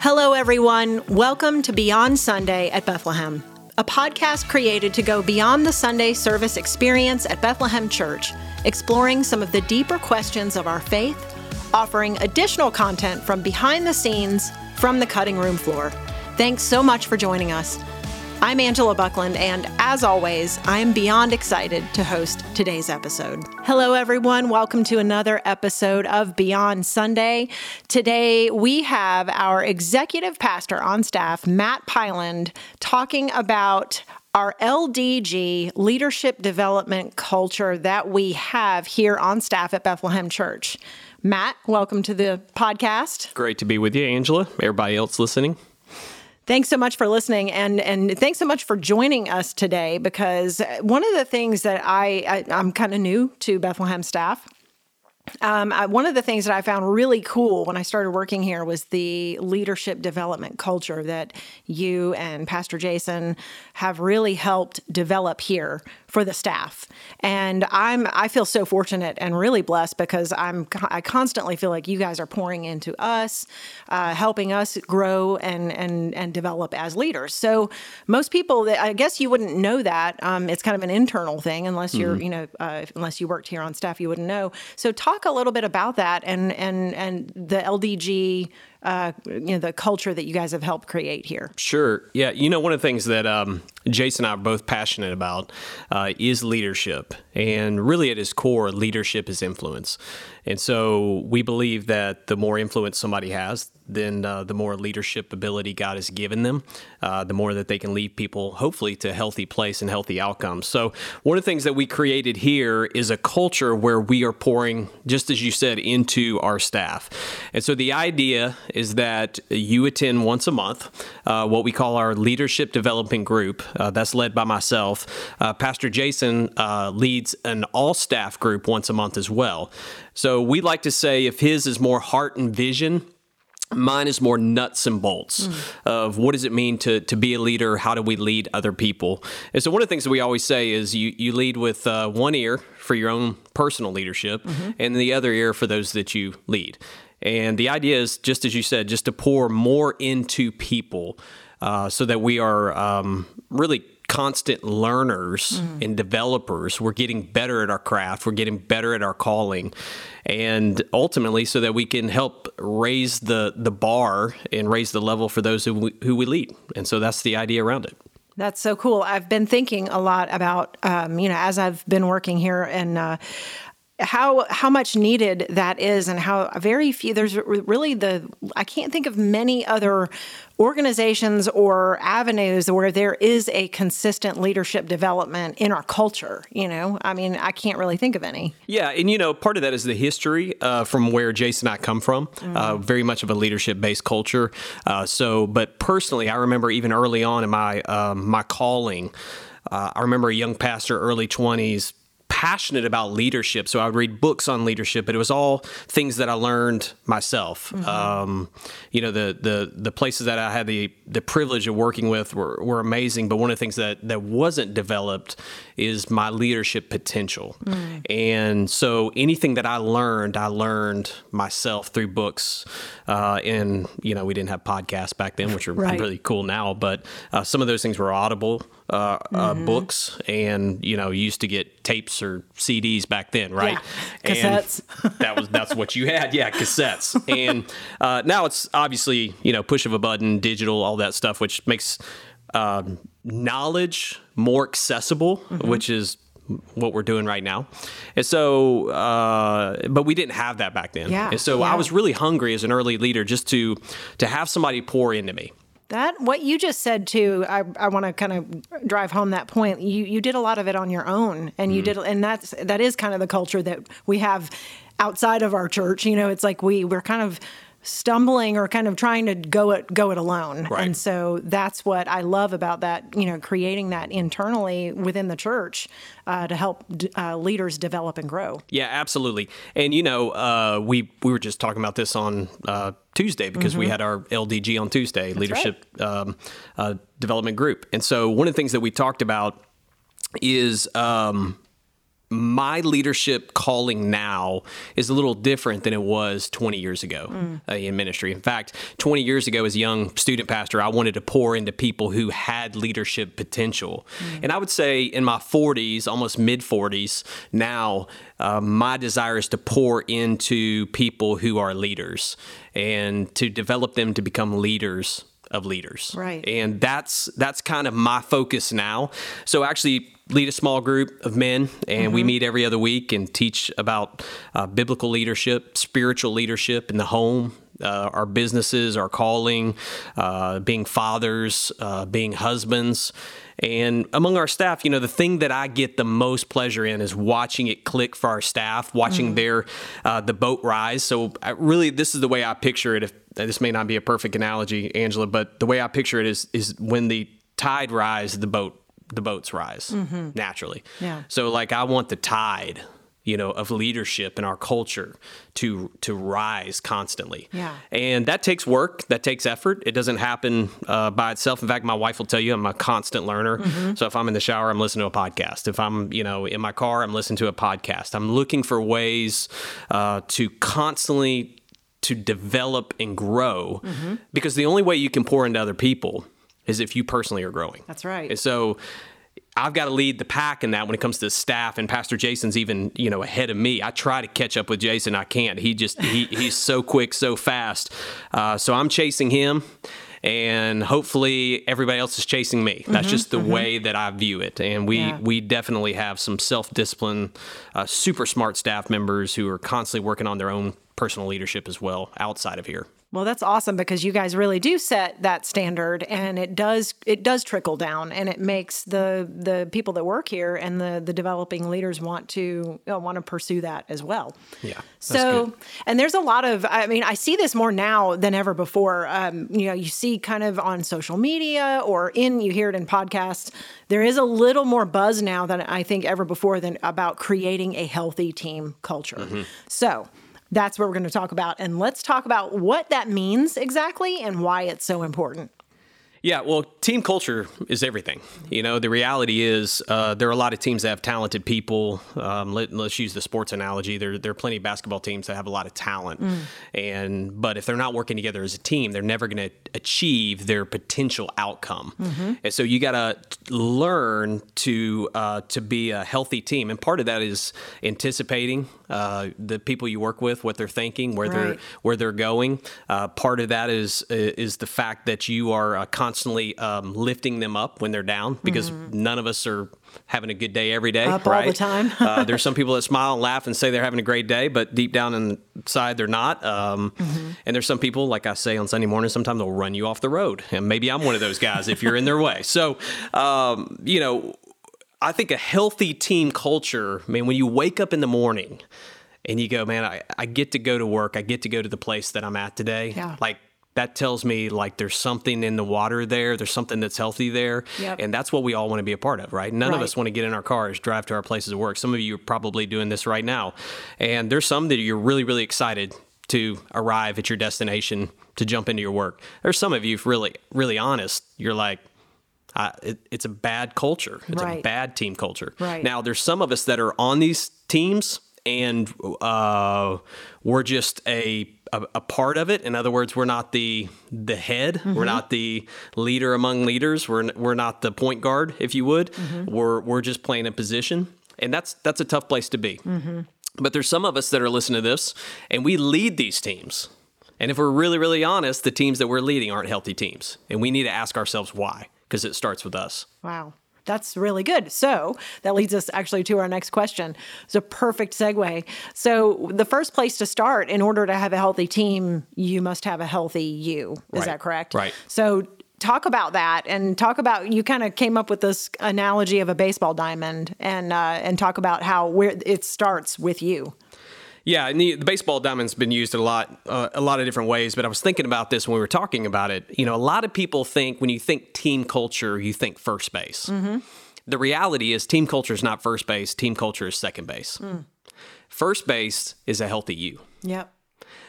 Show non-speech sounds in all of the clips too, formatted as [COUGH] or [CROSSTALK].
Hello, everyone. Welcome to Beyond Sunday at Bethlehem, a podcast created to go beyond the Sunday service experience at Bethlehem Church, exploring some of the deeper questions of our faith, offering additional content from behind the scenes from the cutting room floor. Thanks so much for joining us. I'm Angela Buckland, and as always, I am beyond excited to host today's episode. Hello, everyone. Welcome to another episode of Beyond Sunday. Today, we have our executive pastor on staff, Matt Pyland, talking about our LDG leadership development culture that we have here on staff at Bethlehem Church. Matt, welcome to the podcast. Great to be with you, Angela. Everybody else listening. Thanks so much for listening, and and thanks so much for joining us today. Because one of the things that I, I I'm kind of new to Bethlehem staff, um, I, one of the things that I found really cool when I started working here was the leadership development culture that you and Pastor Jason have really helped develop here for the staff. And I'm I feel so fortunate and really blessed because I'm I constantly feel like you guys are pouring into us, uh, helping us grow and and and develop as leaders. So most people, I guess you wouldn't know that. Um, it's kind of an internal thing unless you're mm-hmm. you know uh, unless you worked here on staff, you wouldn't know. So talk a little bit about that and and and the LDG uh, you know the culture that you guys have helped create here. Sure. Yeah. You know, one of the things that um, Jason and I are both passionate about uh, is leadership, and really at its core, leadership is influence. And so we believe that the more influence somebody has, then uh, the more leadership ability God has given them, uh, the more that they can lead people, hopefully, to a healthy place and healthy outcomes. So, one of the things that we created here is a culture where we are pouring, just as you said, into our staff. And so, the idea is that you attend once a month uh, what we call our leadership development group. Uh, that's led by myself. Uh, Pastor Jason uh, leads an all staff group once a month as well. So, we like to say if his is more heart and vision, Mine is more nuts and bolts mm. of what does it mean to, to be a leader? How do we lead other people? And so, one of the things that we always say is you, you lead with uh, one ear for your own personal leadership mm-hmm. and the other ear for those that you lead. And the idea is, just as you said, just to pour more into people uh, so that we are um, really constant learners mm. and developers. We're getting better at our craft, we're getting better at our calling. And ultimately, so that we can help raise the, the bar and raise the level for those who we, who we lead. And so that's the idea around it. That's so cool. I've been thinking a lot about, um, you know, as I've been working here and uh, how how much needed that is and how very few there's really the I can't think of many other organizations or avenues where there is a consistent leadership development in our culture you know? I mean I can't really think of any. Yeah and you know part of that is the history uh, from where Jason and I come from mm-hmm. uh, very much of a leadership based culture. Uh, so but personally I remember even early on in my um, my calling uh, I remember a young pastor early 20s passionate about leadership, so I would read books on leadership, but it was all things that I learned myself. Mm-hmm. Um, you know, the the the places that I had the the privilege of working with were, were amazing, but one of the things that that wasn't developed is my leadership potential. Mm. And so anything that I learned, I learned myself through books. Uh, and you know, we didn't have podcasts back then, which are right. really cool now, but uh, some of those things were audible uh, uh, mm-hmm. books, and you know, you used to get tapes or CDs back then, right? Yeah. Cassettes. that was that's what you had, yeah, cassettes. [LAUGHS] and uh, now it's obviously you know push of a button, digital, all that stuff, which makes um, knowledge more accessible, mm-hmm. which is what we're doing right now. And so, uh, but we didn't have that back then. Yeah, and so yeah. I was really hungry as an early leader just to to have somebody pour into me. That what you just said too. I, I want to kind of drive home that point. You you did a lot of it on your own, and you mm. did, and that's that is kind of the culture that we have outside of our church. You know, it's like we we're kind of stumbling or kind of trying to go it go it alone. Right. And so that's what I love about that, you know, creating that internally within the church uh, to help uh, leaders develop and grow. Yeah, absolutely. And you know, uh, we we were just talking about this on uh, Tuesday because mm-hmm. we had our LDG on Tuesday, that's leadership right. um, uh, development group. And so one of the things that we talked about is um, my leadership calling now is a little different than it was 20 years ago mm. uh, in ministry. In fact, 20 years ago, as a young student pastor, I wanted to pour into people who had leadership potential. Mm. And I would say in my 40s, almost mid 40s, now, uh, my desire is to pour into people who are leaders and to develop them to become leaders of leaders. Right. And that's that's kind of my focus now. So actually lead a small group of men and mm-hmm. we meet every other week and teach about uh, biblical leadership, spiritual leadership in the home, uh, our businesses, our calling, uh, being fathers, uh, being husbands. And among our staff, you know, the thing that I get the most pleasure in is watching it click for our staff, watching mm. their uh, the boat rise. So I really, this is the way I picture it. If this may not be a perfect analogy, Angela, but the way I picture it is is when the tide rise, the boat the boats rise mm-hmm. naturally. Yeah. So like I want the tide you know of leadership in our culture to to rise constantly yeah and that takes work that takes effort it doesn't happen uh, by itself in fact my wife will tell you i'm a constant learner mm-hmm. so if i'm in the shower i'm listening to a podcast if i'm you know in my car i'm listening to a podcast i'm looking for ways uh, to constantly to develop and grow mm-hmm. because the only way you can pour into other people is if you personally are growing that's right and so I've got to lead the pack in that when it comes to staff. And Pastor Jason's even you know ahead of me. I try to catch up with Jason. I can't. He just he, he's so quick, so fast. Uh, so I'm chasing him. And hopefully everybody else is chasing me. That's mm-hmm, just the mm-hmm. way that I view it. And we yeah. we definitely have some self discipline, uh, super smart staff members who are constantly working on their own personal leadership as well outside of here. Well, that's awesome because you guys really do set that standard and it does it does trickle down and it makes the the people that work here and the the developing leaders want to you know, want to pursue that as well. Yeah. So, and there's a lot of I mean, I see this more now than ever before. Um, you know, you see kind of on social media or in you hear it in podcasts. There is a little more buzz now than I think ever before than about creating a healthy team culture. Mm-hmm. So, that's what we're going to talk about. And let's talk about what that means exactly and why it's so important. Yeah, well, team culture is everything. You know, the reality is uh, there are a lot of teams that have talented people. Um, let, us use the sports analogy. There, there are plenty of basketball teams that have a lot of talent, mm. and but if they're not working together as a team, they're never going to achieve their potential outcome. Mm-hmm. And so you got to learn to uh, to be a healthy team, and part of that is anticipating uh, the people you work with, what they're thinking, where right. they're where they're going. Uh, part of that is is the fact that you are uh, constantly um, lifting them up when they're down because mm-hmm. none of us are having a good day every day. Up right? all the time. uh, there's some people that smile and laugh and say they're having a great day, but deep down inside they're not. Um, mm-hmm. And there's some people, like I say on Sunday morning, sometimes they'll run you off the road, and maybe I'm one of those guys if you're in their way. So, um, you know. I think a healthy team culture, I mean, when you wake up in the morning and you go, man, I, I get to go to work, I get to go to the place that I'm at today. Yeah. Like that tells me like there's something in the water there, there's something that's healthy there. Yep. And that's what we all want to be a part of, right? None right. of us want to get in our cars, drive to our places of work. Some of you are probably doing this right now. And there's some that you're really, really excited to arrive at your destination to jump into your work. There's some of you, really, really honest, you're like, it, it's a bad culture. It's right. a bad team culture. Right. Now, there's some of us that are on these teams and uh, we're just a, a, a part of it. In other words, we're not the the head. Mm-hmm. We're not the leader among leaders. We're we're not the point guard, if you would. Mm-hmm. We're we're just playing a position, and that's that's a tough place to be. Mm-hmm. But there's some of us that are listening to this, and we lead these teams. And if we're really, really honest, the teams that we're leading aren't healthy teams. And we need to ask ourselves why, because it starts with us. Wow. That's really good. So that leads us actually to our next question. It's a perfect segue. So, the first place to start in order to have a healthy team, you must have a healthy you. Is right. that correct? Right. So, talk about that and talk about you kind of came up with this analogy of a baseball diamond and uh, and talk about how where it starts with you. Yeah, the, the, baseball diamond's been used a lot, uh, a lot of different ways. But I was thinking about this when we were talking about it. You know, a lot of people think when you think team culture, you think first base. Mm-hmm. The reality is, team culture is not first base. Team culture is second base. Mm. First base is a healthy you. Yep.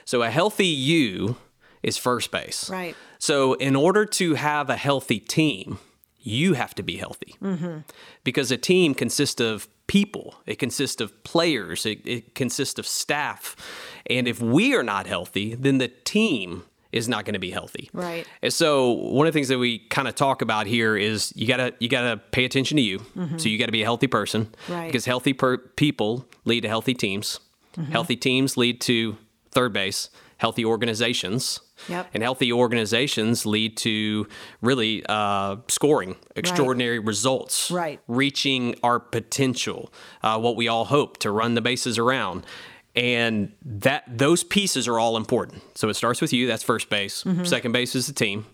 So a healthy you is first base. Right. So in order to have a healthy team, you have to be healthy. Because a team consists of people, it consists of players, it, it consists of staff. And if we are not healthy, then the team is not going to be healthy. Right. And so one of the things that we kind of talk about here is you gotta you gotta pay attention to you. So you got to be a healthy person. Mm-hmm. Right. Because healthy per- people lead to healthy teams. Mm-hmm. Healthy teams lead to third base. Healthy organizations. Yep. And healthy organizations lead to really uh, scoring extraordinary results. Right. Reaching our potential, uh, what we all hope to run the bases around. And that those pieces are all important. So it starts with you. That's first base. Mm-hmm. Second base is the team.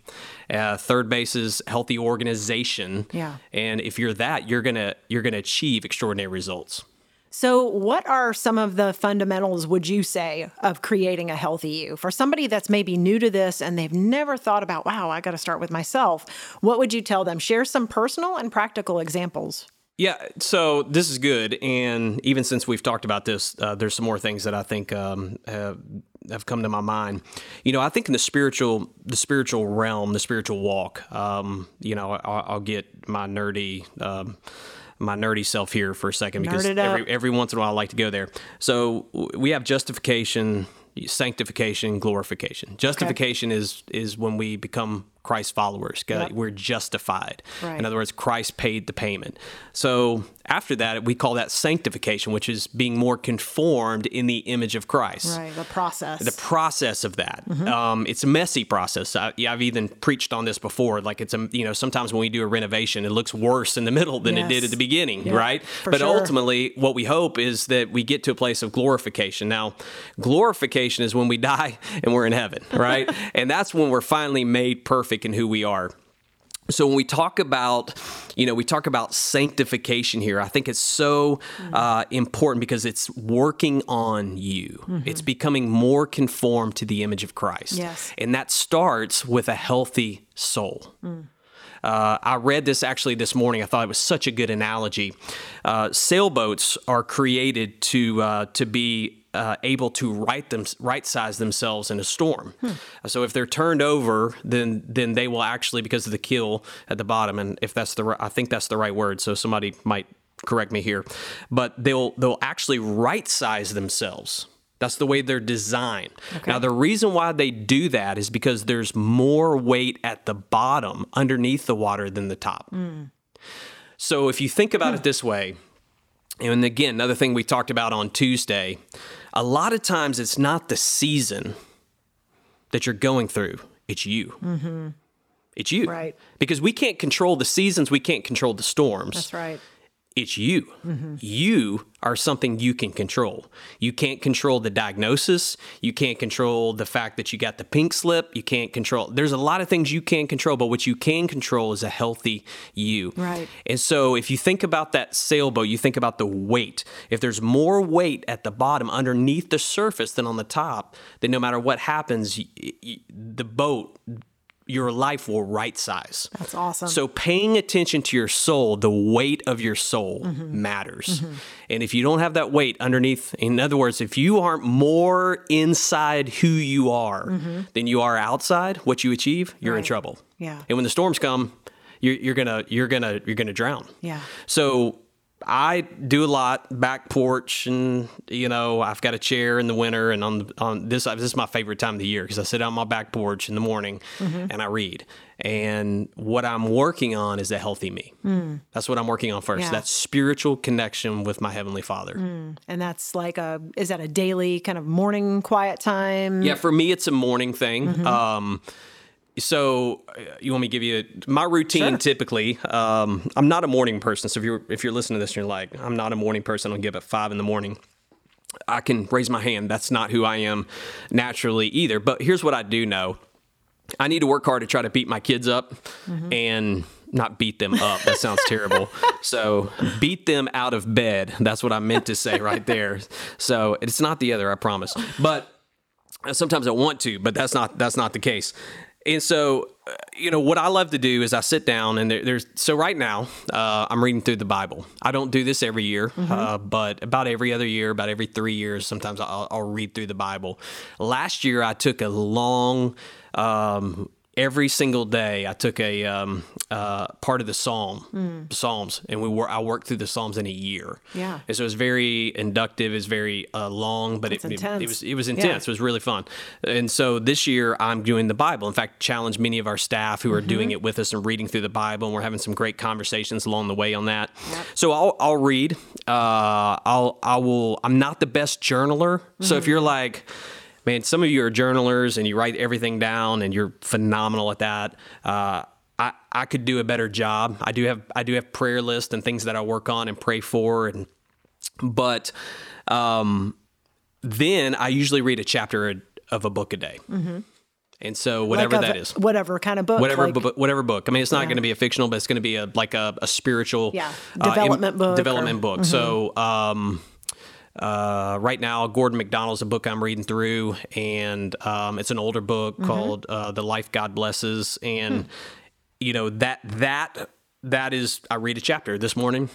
Uh, third base is healthy organization. Yeah. And if you're that, you're gonna you're gonna achieve extraordinary results. So, what are some of the fundamentals, would you say, of creating a healthy you? For somebody that's maybe new to this and they've never thought about, wow, I got to start with myself, what would you tell them? Share some personal and practical examples. Yeah, so this is good, and even since we've talked about this, uh, there's some more things that I think um, have, have come to my mind. You know, I think in the spiritual, the spiritual realm, the spiritual walk. Um, you know, I'll, I'll get my nerdy. Um, my nerdy self here for a second because Nerd it up. every every once in a while I like to go there. So we have justification, sanctification, glorification. Justification is is when we become Christ followers. Yep. We're justified. Right. In other words, Christ paid the payment. So after that, we call that sanctification, which is being more conformed in the image of Christ. Right, the process. The process of that. Mm-hmm. Um, it's a messy process. I, yeah, I've even preached on this before. Like it's a, you know, sometimes when we do a renovation, it looks worse in the middle than it did at the beginning, Yeah, right? but sure. ultimately, what we hope is that we get to a place of glorification. Now, glorification is when we [LAUGHS] die and we're in heaven, right? [LAUGHS] and that's when we're finally made perfect in who we are. So when we talk about, you know, we talk about sanctification here, I think it's so uh, important because it's working on you. It's becoming more conformed to the image of Christ. Yes. And that starts with a healthy soul. Uh, I read this actually this morning. I thought it was such a good analogy. Uh, sailboats are created to uh, to be uh, able to right them right size themselves in a storm. Hmm. So if they're turned over, then then they will actually because of the keel at the bottom, and if that's the I think that's the right word. So somebody might correct me here, but they'll they'll actually right size themselves. That's the way they're designed. Now, the reason why they do that is because there's more weight at the bottom underneath the water than the top. Hmm. So, if you think about it hmm. this way, and again, another thing we talked about on Tuesday, a lot of times it's not the season that you're going through, it's you. Mm-hmm. It's you. Right. Because we can't control the seasons, we can't control the storms That's right. It's you. You are something you can control. You can't control the diagnosis. You can't control the fact that you got the pink slip. You can't control. There's a lot of things you can't control, but what you can control is a healthy you. Right. And so if you think about that sailboat, you think about the weight. If there's more weight at the bottom underneath the surface than on the top, then no matter what happens, the boat, your life will right size. That's awesome. So paying attention to your soul, the weight of your soul mm-hmm. matters. Mm-hmm. And if you don't have that weight underneath, in other words, if you aren't more inside who you are mm-hmm. than you are outside, what you achieve, you're in trouble. Yeah. And when the storms come, you're, you're gonna you're gonna you're gonna drown. Yeah. So I do a lot back porch, and you know I've got a chair in the winter, and on on this this is my favorite time of the year because I sit on my back porch in the morning and I read. And what I'm working on is a healthy me. That's what I'm working on first. Yeah. That spiritual connection with my heavenly Father. and that's like a, is that a daily kind of morning quiet time? Yeah, for me, it's a morning thing. Mm-hmm. Um, so uh, you want me to give you my routine? Sure. Typically, um, I'm not a morning person. So if you're if you're listening to this and you're like, I'm not a morning person. I'll give up at five in the morning. I can raise my hand. That's not who I am naturally either. But here's what I do know: I need to work hard to try to beat my kids up Mm-hmm. and not beat them up. That sounds [LAUGHS] terrible. So beat them out of bed. That's what I meant to say right there. So it's not the other, I promise. But sometimes I want to, but that's not that's not the case. And so, uh, you know, what I love to do is I sit down and there, there's so right now uh, I'm reading through the Bible. I don't do this every year, uh, but about every other year, about every three years, sometimes I'll, I'll read through the Bible. Last year I took a long. Um, every single day I took a um, uh, part of the psalm Hmm. psalms and we were I worked through the psalms in a year. Yeah. and so it was very inductive. It was very uh, long, but it, it, intense. it was it was Yeah. intense. It was really fun. And so this year I'm doing the Bible. In fact, challenge many of our staff who are Mm-hmm. doing it with us and reading through the Bible, and we're having some great conversations along the way on that. So I'll I'll read. Uh, I'll I will. I'm not the best journaler. So Mm-hmm. if you're like. Man, some of you are journalers and you write everything down and you're phenomenal at that. Uh, I, I could do a better job. I do have I do have prayer lists and things that I work on and pray for and but um, then I usually read a chapter of a book a day. And so whatever Mm-hmm. Like that is, whatever kind of book, whatever like- bu- whatever book. I mean, it's not going to be a fictional, but it's going to be a like a, a spiritual Yeah, uh, development book Mm-hmm. Development book. So. Um, uh, right now, Gordon MacDonald's a book I'm reading through, and um, it's an older book Mm-hmm. called uh, "The Life God Blesses," and Hmm. you know that that that is I read a chapter this morning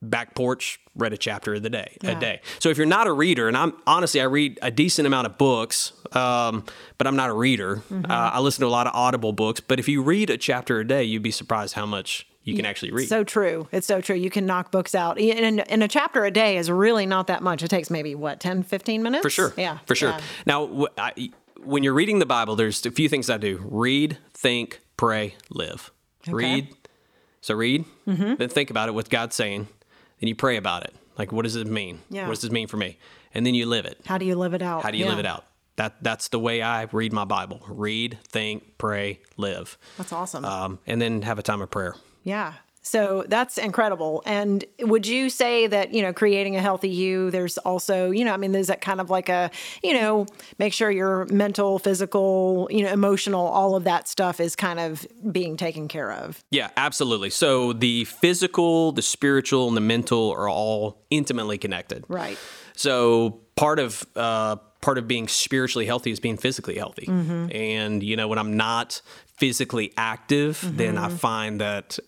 back porch read a chapter of the day Yeah. a day so if you're not a reader and i'm honestly i read a decent amount of books um, but i'm not a reader Mm-hmm. uh, i listen to a lot of audible books but if you read a chapter a day you'd be surprised how much you can actually read So true. It's so true. You can knock books out. And, and a chapter a day is really not that much. It takes maybe, what, 10, 15 minutes? for sure Yeah. for sure yeah. now I, when you're reading the bible there's a few things i do read think pray live read so read Mm-hmm. then think about it what god's saying then you pray about it like what does it mean Yeah. what does this mean for me and then you live it How do you live it out? How do you Yeah. live it out? That that's the way I read my Bible. Read, think, pray, live. That's awesome. Um, and then have a time of prayer. Yeah. So that's incredible. And would you say that, you know, creating a healthy you, there's also, you know, I mean, there's that kind of like a, you know, make sure your mental, physical, you know, emotional, all of that stuff is kind of being taken care of. Yeah, absolutely. So the physical, the spiritual, and the mental are all intimately connected. Right. So part of uh, part of being spiritually healthy is being physically healthy. Mm-hmm. And you know, when I'm not physically active, then Mm-hmm. I find that.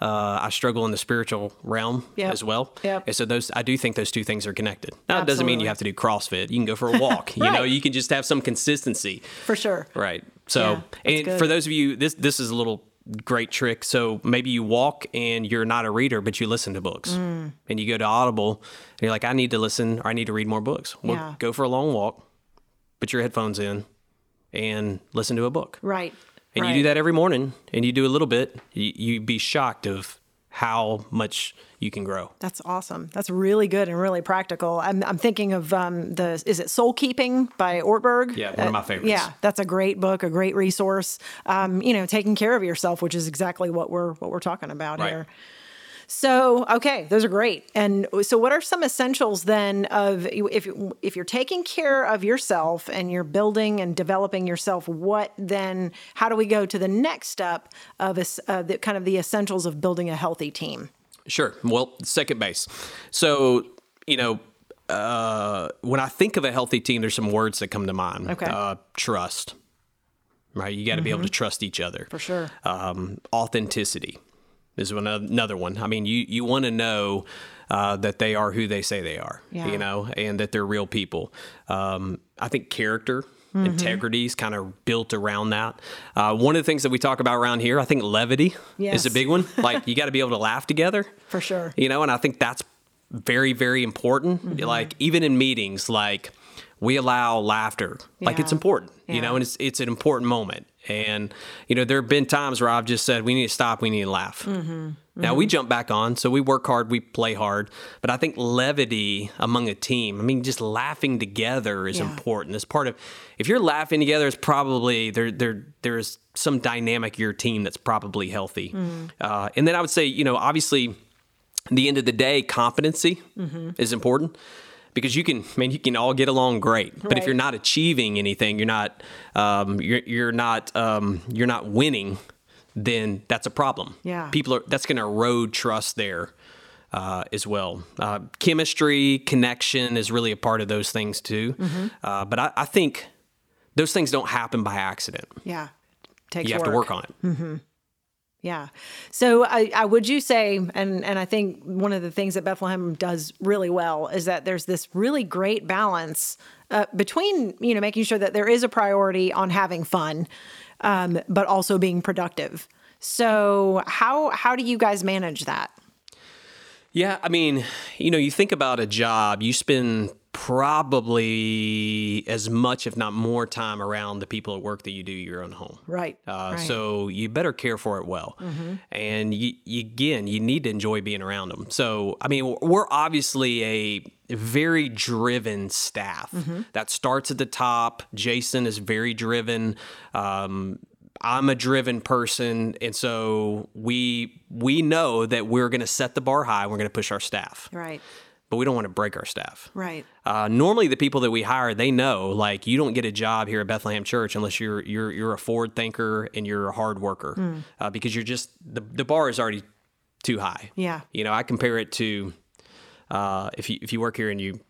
Uh, I struggle in the spiritual realm Yep. as well, Yep. and so those I do think those two things are connected. Now, it doesn't mean you have to do CrossFit. You can go for a walk. right. [LAUGHS] You know, you can just have some consistency. For sure. Right. So, Yeah, and good. for those of you, this this is a little great trick. So maybe you walk and you're not a reader, but you listen to books, Mm. and you go to Audible, and you're like, I need to listen or I need to read more books. Well, Yeah. go for a long walk, put your headphones in, and listen to a book. Right. And right. you do that every morning, and you do a little bit. You, you'd be shocked of how much you can grow. That's awesome. That's really good and really practical. I'm, I'm thinking of um, the is it Soul Keeping by Ortberg? Yeah, one of my favorites. yeah, that's a great book, a great resource. Um, you know, taking care of yourself, which is exactly what we're what we're talking about Right. here. So, okay, those are great. And so, what are some essentials then of if if you're taking care of yourself and you're building and developing yourself? What then? How do we go to the next step of es- uh, the kind of the essentials of building a healthy team? Sure. Well, second base. So, you know, uh, when I think of a healthy team, there's some words that come to mind. Okay. Uh, trust. Right. You got to be able to trust each other. For sure. Um, authenticity is one, another one. I mean, you you want to know uh, that they are who they say they are. Yeah. You know, and that they're real people. Um, I think character. Mm-hmm. Integrity is kind of built around that. Uh, one of the things that we talk about around here, I think levity is a big one. [LAUGHS] Like you got to be able to laugh together For sure. you know and i think that's very very important Mm-hmm. like even in meetings like we allow laughter like it's Yeah. important you know and it's it's an important moment and you know there have been times where i've just said we need to stop we need to laugh Mm-hmm. now we jump back on so we work hard we play hard but i think levity among a team i mean just laughing together is Yeah. important it's part of if you're laughing together it's probably there there there's some dynamic your team that's probably healthy Mm-hmm. uh, and then i would say you know obviously at the end of the day, competency Mm-hmm. is important because you can, man, you can all get along great, but if you're not achieving anything, you're not, um, you're, you're not, um, you're not winning, then that's a problem. Yeah. people are that's going to erode trust there. Uh, as well, uh, chemistry, connection is really a part of those things too. Mm-hmm. Uh, but I, I think those things don't happen by accident. Yeah. Takes You have to work on it. Yeah. So I, I would you say, and and I think one of the things that Bethlehem does really well is that there's this really great balance uh, between you know making sure that there is a priority on having fun. um, but also being productive. So how how do you guys manage that? Yeah, I mean, you know, you think about a job, you spend probably as much, if not more, time around the people at work that you do your own home. Right. Uh, right. So you better care for it well. And you, you, again, you need to enjoy being around them. So, I mean, we're obviously a very driven staff that starts at the top. Jason is very driven. Um, I'm a driven person, and so we we know that we're going to set the bar high. And We're going to push our staff, Right. But we don't want to break our staff. Right. Uh, normally, the people that we hire, they know like you don't get a job here at Bethlehem Church unless you're you're you're a forward thinker and you're a hard worker, Hmm. uh, because you're just the the bar is already too high. Yeah. You know, I compare it to uh, if you if you work here and you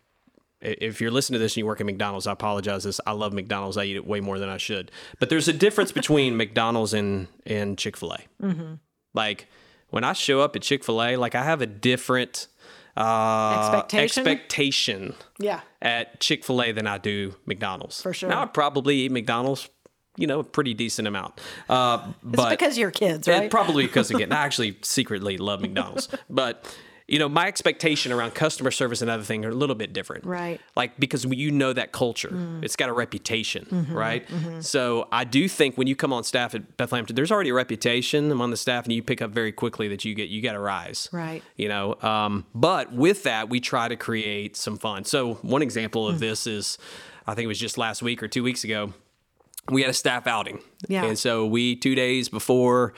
if you're listening to this and you work at McDonald's, I apologize. This I love McDonald's. I eat it way more than I should. But there's a difference [LAUGHS] between McDonald's and and Chick Fil A. Mm-hmm. Like when I show up at Chick Fil A, like I have a different uh, Expectation? expectation Yeah. at Chick Fil A than I do McDonald's. For sure. Now I probably eat McDonald's, you know, a pretty decent amount. Uh, It's but because you're kids, right? probably because again, I actually secretly love McDonald's, [LAUGHS] but you know, my expectation around customer service and other things are a little bit different, Right. Like because you know that culture, Mm. it's got a reputation, Mm-hmm, right? So I do think when you come on staff at Bethlehem, there's already a reputation among the staff, and you pick up very quickly that you get you got to rise, Right. You know, um, but with that, we try to create some fun. So one example Mm. of this is, I think it was just last week or two weeks ago we had a staff outing. Yeah. And so we, two days before,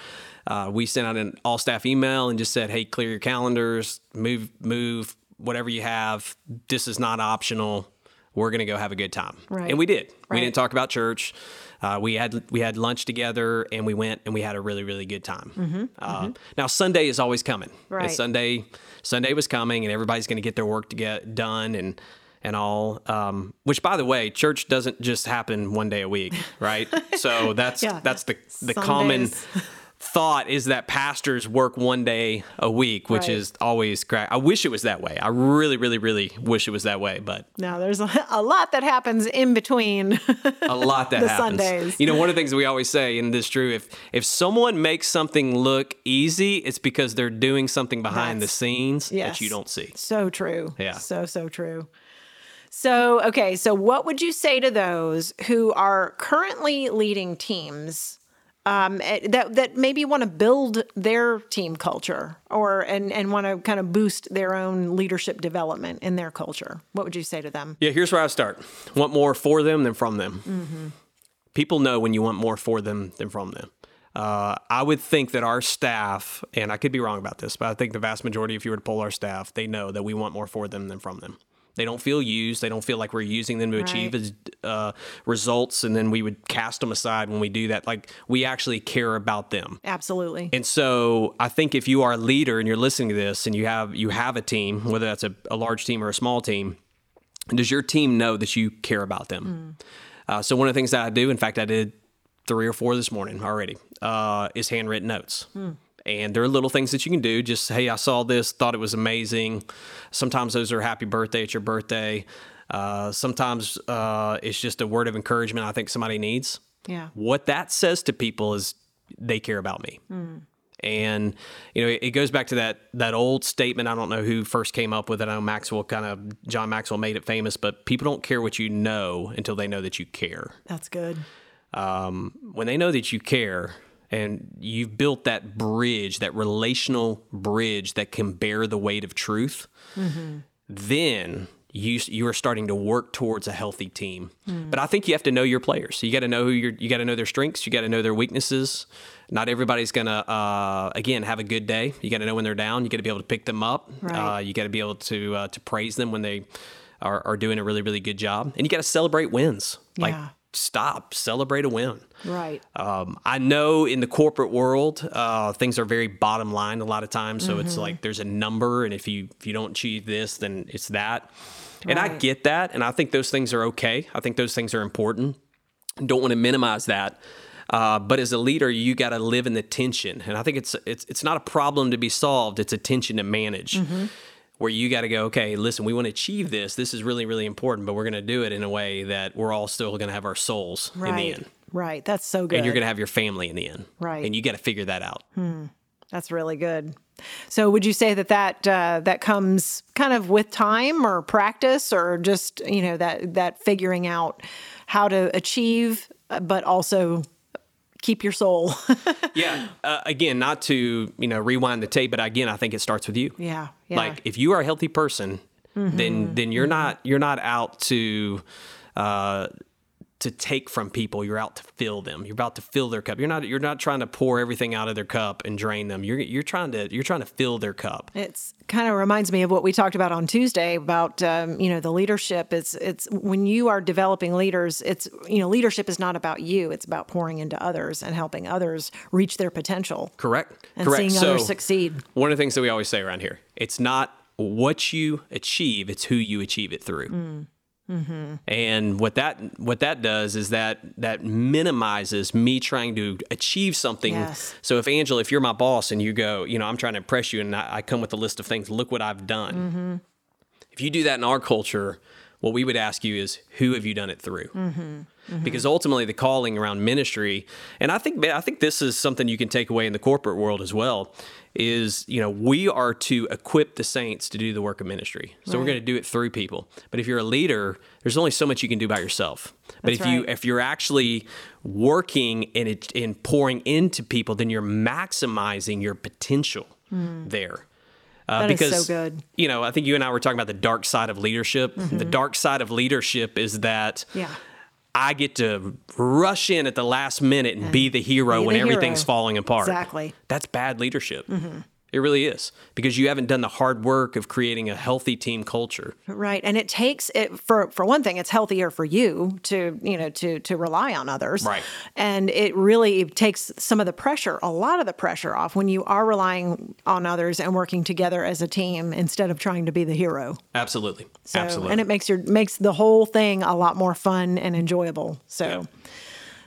uh, we sent out an all staff email and just said, hey, clear your calendars, move, move whatever you have. This is not optional. We're going to go have a good time. Right. And we did. Right. We didn't talk about church. Uh, we had we had lunch together and we went and we had a really really good time. Uh, Now Sunday is always coming. And Mm-hmm. Right. Sunday Sunday was coming and everybody's going to get their work to get done and and all. Um, which, by the way, church doesn't just happen one day a week, right? [LAUGHS] so that's Yeah. that's the the common Sundays. Thought is that pastors work one day a week, which Right. is always crack. I wish it was that way. I really, really, really wish it was that way, but No, there's a, a lot that happens in between. a lot that [LAUGHS] The happens. Sundays. You know, one of the things we always say, and this is true, if if someone makes something look easy, it's because they're doing something behind That's- the scenes yes. that you don't see. So true. Yeah. So, so true. So, okay. So, what would you say to those who are currently leading teams um, eh, that, that maybe want to build their team culture or and, and want to kind of boost their own leadership development in their culture? What would you say to them? Yeah, here's where I start. Want more for them than from them. Mm-hmm. People know when you want more for them than from them. Uh, I would think that our staff, and I could be wrong about this, but I think the vast majority, if you were to poll our staff, they know that we want more for them than from them. They don't feel used. They don't feel like we're using them to achieve uh, results, and then we would cast them aside when we do that. Like we actually care about them. Absolutely. And so I think if you are a leader and you're listening to this and you have you have a team, whether that's a, a large team or a small team, does your team know that you care about them? Uh, so one of the things that I do, in fact, I did three or four this morning already, uh, is handwritten notes. And there are little things that you can do. Just hey, I saw this, thought it was amazing. Sometimes those are happy birthday. It's your birthday. Uh, sometimes uh, it's just a word of encouragement I think somebody needs. Yeah. What that says to people is they care about me. And you know, it goes back to that that old statement. I don't know who first came up with it. I know Maxwell kind of John Maxwell made it famous, but people don't care what you know until they know that you care. That's good. Um, when they know that you care and you've built that bridge, that relational bridge that can bear the weight of truth, then you you are starting to work towards a healthy team. But I think you have to know your players. You got to know who you're, you got to know their strengths. You got to know their weaknesses. Not everybody's gonna uh, again have a good day. You got to know when they're down. You got to be able to pick them up. Right. Uh, you got to be able to uh, to praise them when they are, are doing a really really good job. And you got to celebrate wins. Like Yeah. Stop, celebrate a win. Right. Um, I know in the corporate world, uh, things are very bottom line a lot of times. So Mm-hmm. it's like there's a number, and if you if you don't achieve this, then it's that. And I get that, and I think those things are okay. I think those things are important. Don't want to minimize that. Uh, but as a leader, you got to live in the tension, and I think it's it's it's not a problem to be solved. It's a tension to manage, Mm-hmm. Where you got to go. Okay, listen, we want to achieve this. This is really really important, but we're going to do it in a way that we're all still going to have our souls in the end. Right. That's so good. and you're going to have your family in the end. Right. And you got to figure that out. That's really good. So, would you say that that uh, that comes kind of with time or practice, or just you know that that figuring out how to achieve, uh, but also keep your soul? [LAUGHS] Yeah. Uh, again, not to you know rewind the tape, but again, I think it starts with you. yeah, yeah, Like if you are a healthy person, then then you're not you're not out to uh, to take from people. You're out to fill them. You're about to fill their cup. You're not you're not trying to pour everything out of their cup and drain them. You're you're trying to you're trying to fill their cup. It's kind of reminds me of what we talked about on Tuesday about um, you know the leadership. It's it's when you are developing leaders. It's you know leadership is not about you. It's about pouring into others and helping others reach their potential Correct. and Correct. seeing others succeed. One of the things that we always say around here, it's not what you achieve, it's who you achieve it through. Mm. Mm-hmm. And what that what that does is that that minimizes me trying to achieve something. Yes. So if Angela, if you're my boss and you go, you know, I'm trying to impress you, and I, I come with a list of things, look what I've done. Mm-hmm. If you do that in our culture, what we would ask you is, who have you done it through? Mm-hmm. Mm-hmm. because ultimately the calling around ministry and i think i think this is something you can take away in the corporate world as well is you know we are to equip the saints to do the work of ministry. So we're going to do it through people. But if you're a leader there's only so much you can do by yourself. But That's if you if you're actually working and it and pouring into people then you're maximizing your potential mm. there uh. That is so because good. you know i think you and i were talking about the dark side of leadership the dark side of leadership is that Mm-hmm. Yeah. I get to rush in at the last minute and be the hero Be when the everything's falling apart. Exactly. Mm-hmm. That's bad leadership. It really is because you haven't done the hard work of creating a healthy team culture. Right. And it takes it for for one thing, it's healthier for you to, you know, to to rely on others. Right. And it really takes some of the pressure, a lot of the pressure off when you are relying on others and working together as a team instead of trying to be the hero. Absolutely. So, Absolutely. And it makes your makes the whole thing a lot more fun and enjoyable. So Yeah.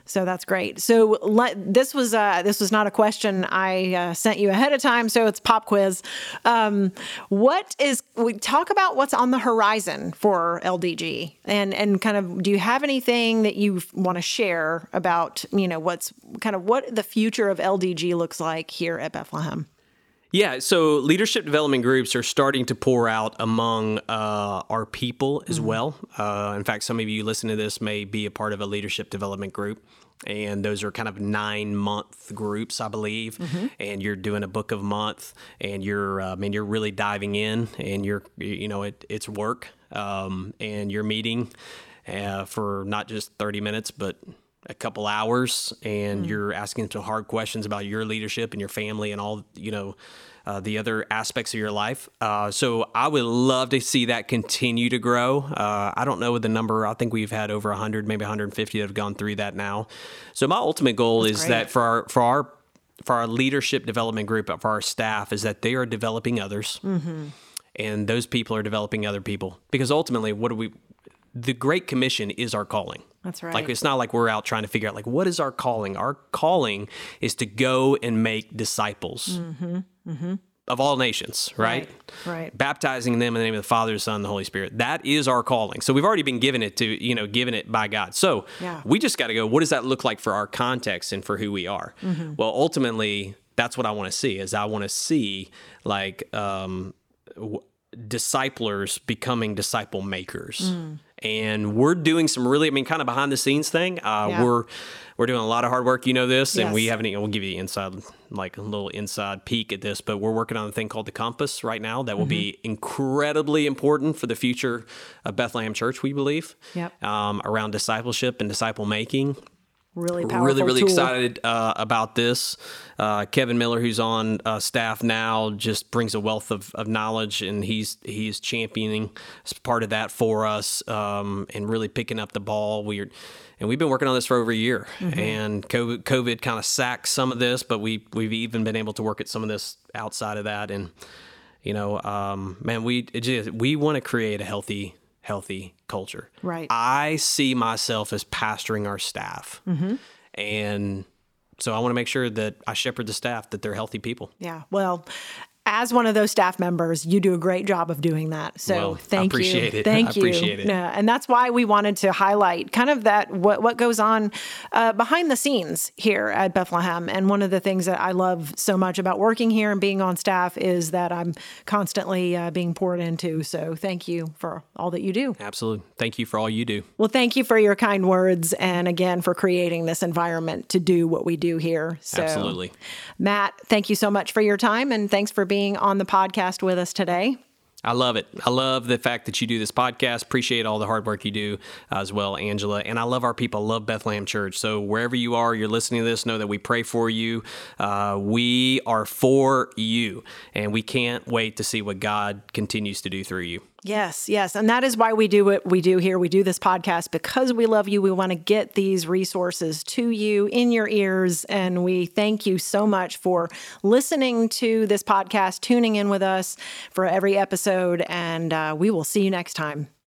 So that's great. So let, this was uh, this was not a question I uh, sent you ahead of time, so it's pop quiz. Um, what is we talk about what's on the horizon for LDG, and and kind of do you have anything that you want to share about you know what's kind of what the future of LDG looks like here at Bethlehem? Yeah, so leadership development groups are starting to pour out among uh, our people as well. Uh, in fact, some of you listening to this may be a part of a leadership development group. And those are kind of nine month groups, I believe. And you're doing a book of month, and you're, uh, I mean, you're really diving in, and you're, you know, it, it's work, um, and you're meeting uh, for not just 30 minutes, but a couple hours and you're asking some hard questions about your leadership and your family and all you know uh, the other aspects of your life. Uh, so i would love to see that continue to grow. Uh, i don't know what the number i think we've had over 100 maybe 150 that have gone through that now. So my ultimate goal is great. that for our for our for our leadership development group for our staff is that they are developing others. And those people are developing other people. Because ultimately what do we the great commission is our calling That's right. like it's not like we're out trying to figure out like what is our calling our calling is to go and make disciples of all nations right? Mm-hmm. Right, right. baptizing them in the name of the father the son and the holy spirit that is our calling so we've already been given it to you know given it by god so Yeah. we just got to go what does that look like for our context and for who we are Mm-hmm. well ultimately that's what i want to see is i want to see like um w- disciplers becoming disciple makers Mm. And we're doing some really i mean kind of behind the scenes thing uh, Yeah. we're we're doing a lot of hard work you know this and we haven't even we'll give you the inside like a little inside peek at this but we're working on a thing called the compass right now that will be Mm-hmm. incredibly important for the future of bethlehem church we believe Yep. um, around discipleship and disciple making Really really really tool. excited uh, about this. Uh, kevin miller who's on uh, staff now just brings a wealth of, of knowledge and he's he's championing as part of that for us um, and really picking up the ball. We're and we've been working on this for over a year. And covid, COVID kind of sacked some of this but we we've even been able to work at some of this outside of that. And you know um, man we it just, we want to create a healthy healthy culture Right. I see myself as pastoring our staff. Mm-hmm. And so I want to make sure that I shepherd the staff, that they're healthy people. Yeah. Well, as one of those staff members, you do a great job of doing that. So Well, I thank appreciate you. it. Thank I you. it. Yeah, and that's why we wanted to highlight kind of that what what goes on uh, behind the scenes here at Bethlehem. And one of the things that I love so much about working here and being on staff is that I'm constantly uh, being poured into. So thank you for all that you do. Absolutely. Thank you for all you do. Well, thank you for your kind words and again for creating this environment to do what we do here. So, Absolutely. Matt, thank you so much for your time and thanks for being on the podcast with us today. I love it. I love the fact that you do this podcast. Appreciate all the hard work you do as well, Angela. And I love our people. Love Bethlehem Church. So wherever you are, you're listening to this, know that we pray for you. Uh, we are for you, and we can't wait to see what God continues to do through you. Yes, yes. And that is why we do what we do here. We do this podcast because we love you. We want to get these resources to you in your ears. And we thank you so much for listening to this podcast, tuning in with us for every episode. And uh, we will see you next time.